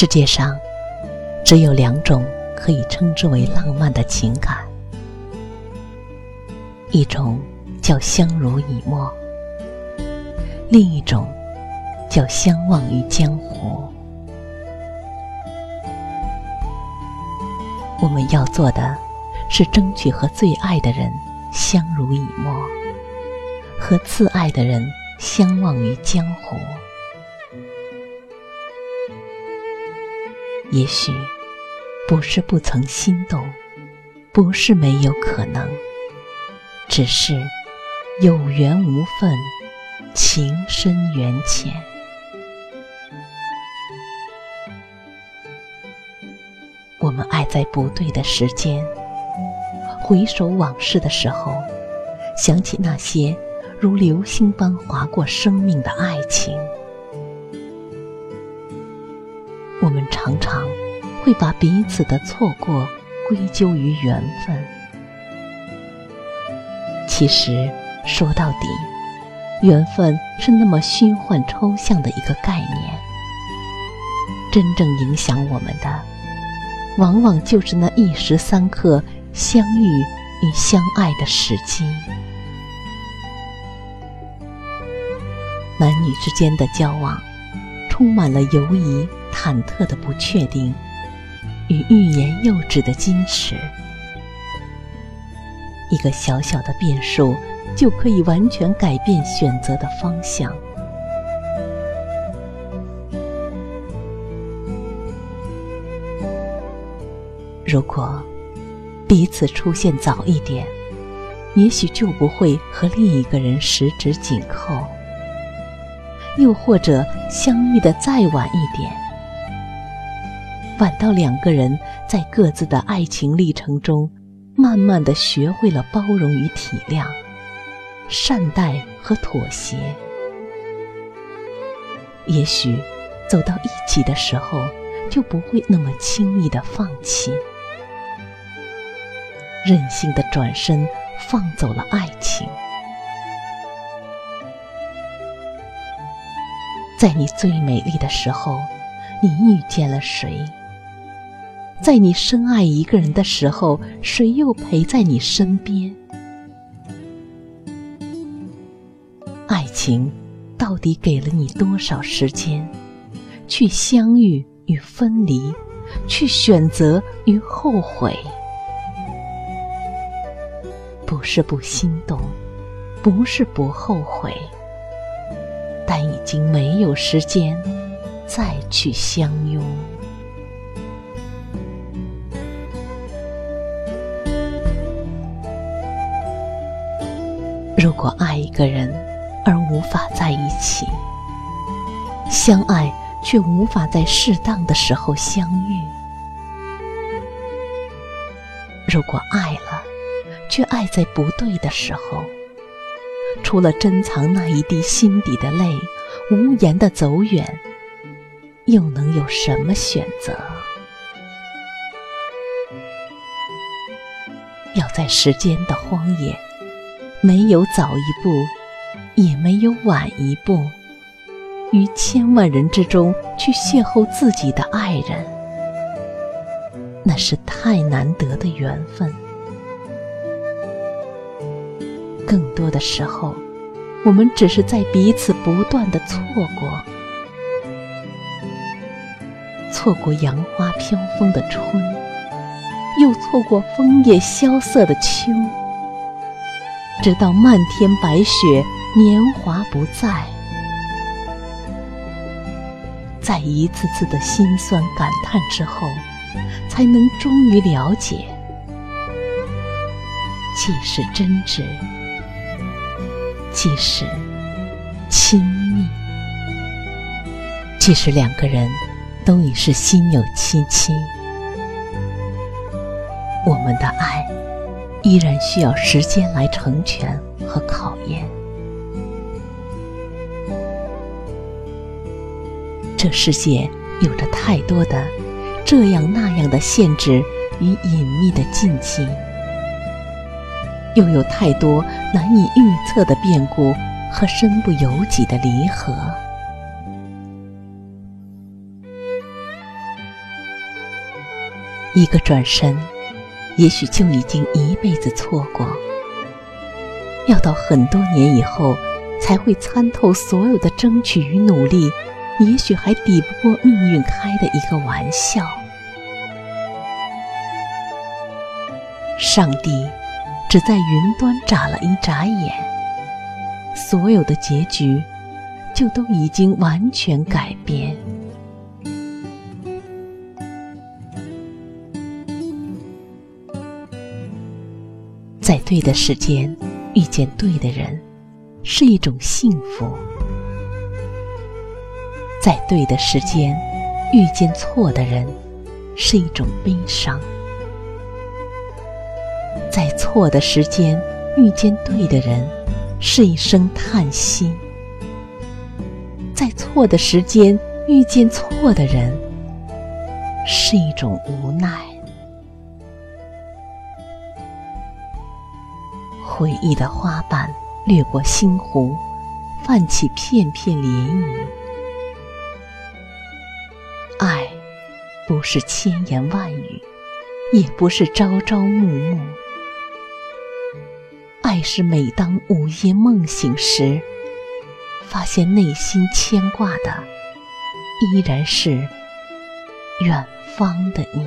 世界上只有两种可以称之为浪漫的情感，一种叫相濡以沫，另一种叫相忘于江湖。我们要做的是争取和最爱的人相濡以沫，和自爱的人相忘于江湖。也许不是不曾心动，不是没有可能，只是有缘无分，情深缘浅。我们爱在不对的时间，回首往事的时候，想起那些如流星般划过生命的爱情。常常会把彼此的错过归咎于缘分。其实说到底，缘分是那么虚幻抽象的一个概念。真正影响我们的，往往就是那一时三刻相遇与相爱的时机。男女之间的交往，充满了犹疑。忐忑的不确定与欲言又止的矜持，一个小小的变数就可以完全改变选择的方向。如果彼此出现早一点，也许就不会和另一个人十指紧扣；又或者相遇的再晚一点。反倒两个人在各自的爱情历程中，慢慢的学会了包容与体谅、善待和妥协。也许走到一起的时候，就不会那么轻易的放弃，任性的转身放走了爱情。在你最美丽的时候，你遇见了谁？在你深爱一个人的时候，谁又陪在你身边？爱情到底给了你多少时间，去相遇与分离，去选择与后悔？不是不心动，不是不后悔，但已经没有时间再去相拥。如果爱一个人而无法在一起，相爱却无法在适当的时候相遇；如果爱了，却爱在不对的时候，除了珍藏那一滴心底的泪，无言的走远，又能有什么选择？要在时间的荒野。没有早一步，也没有晚一步，于千万人之中去邂逅自己的爱人，那是太难得的缘分。更多的时候，我们只是在彼此不断的错过，错过杨花飘风的春，又错过枫叶萧瑟的秋。直到漫天白雪，年华不在，在一次次的心酸感叹之后，才能终于了解，既是真挚，即是亲密，即使两个人都已是心有戚戚。我们的爱依然需要时间来成全和考验。这世界有着太多的这样那样的限制与隐秘的禁忌，又有太多难以预测的变故和身不由己的离合。一个转身，也许就已经一辈子错过；要到很多年以后，才会参透所有的争取与努力。也许还抵不过命运开的一个玩笑。上帝只在云端眨了一眨眼，所有的结局就都已经完全改变。在对的时间遇见对的人，是一种幸福。在对的时间遇见错的人，是一种悲伤；在错的时间遇见对的人，是一声叹息；在错的时间遇见错的人，是一种无奈。回忆的花瓣掠过星湖，泛起片片涟漪。爱，不是千言万语，也不是朝朝暮暮。爱是每当午夜梦醒时，发现内心牵挂的，依然是远方的你。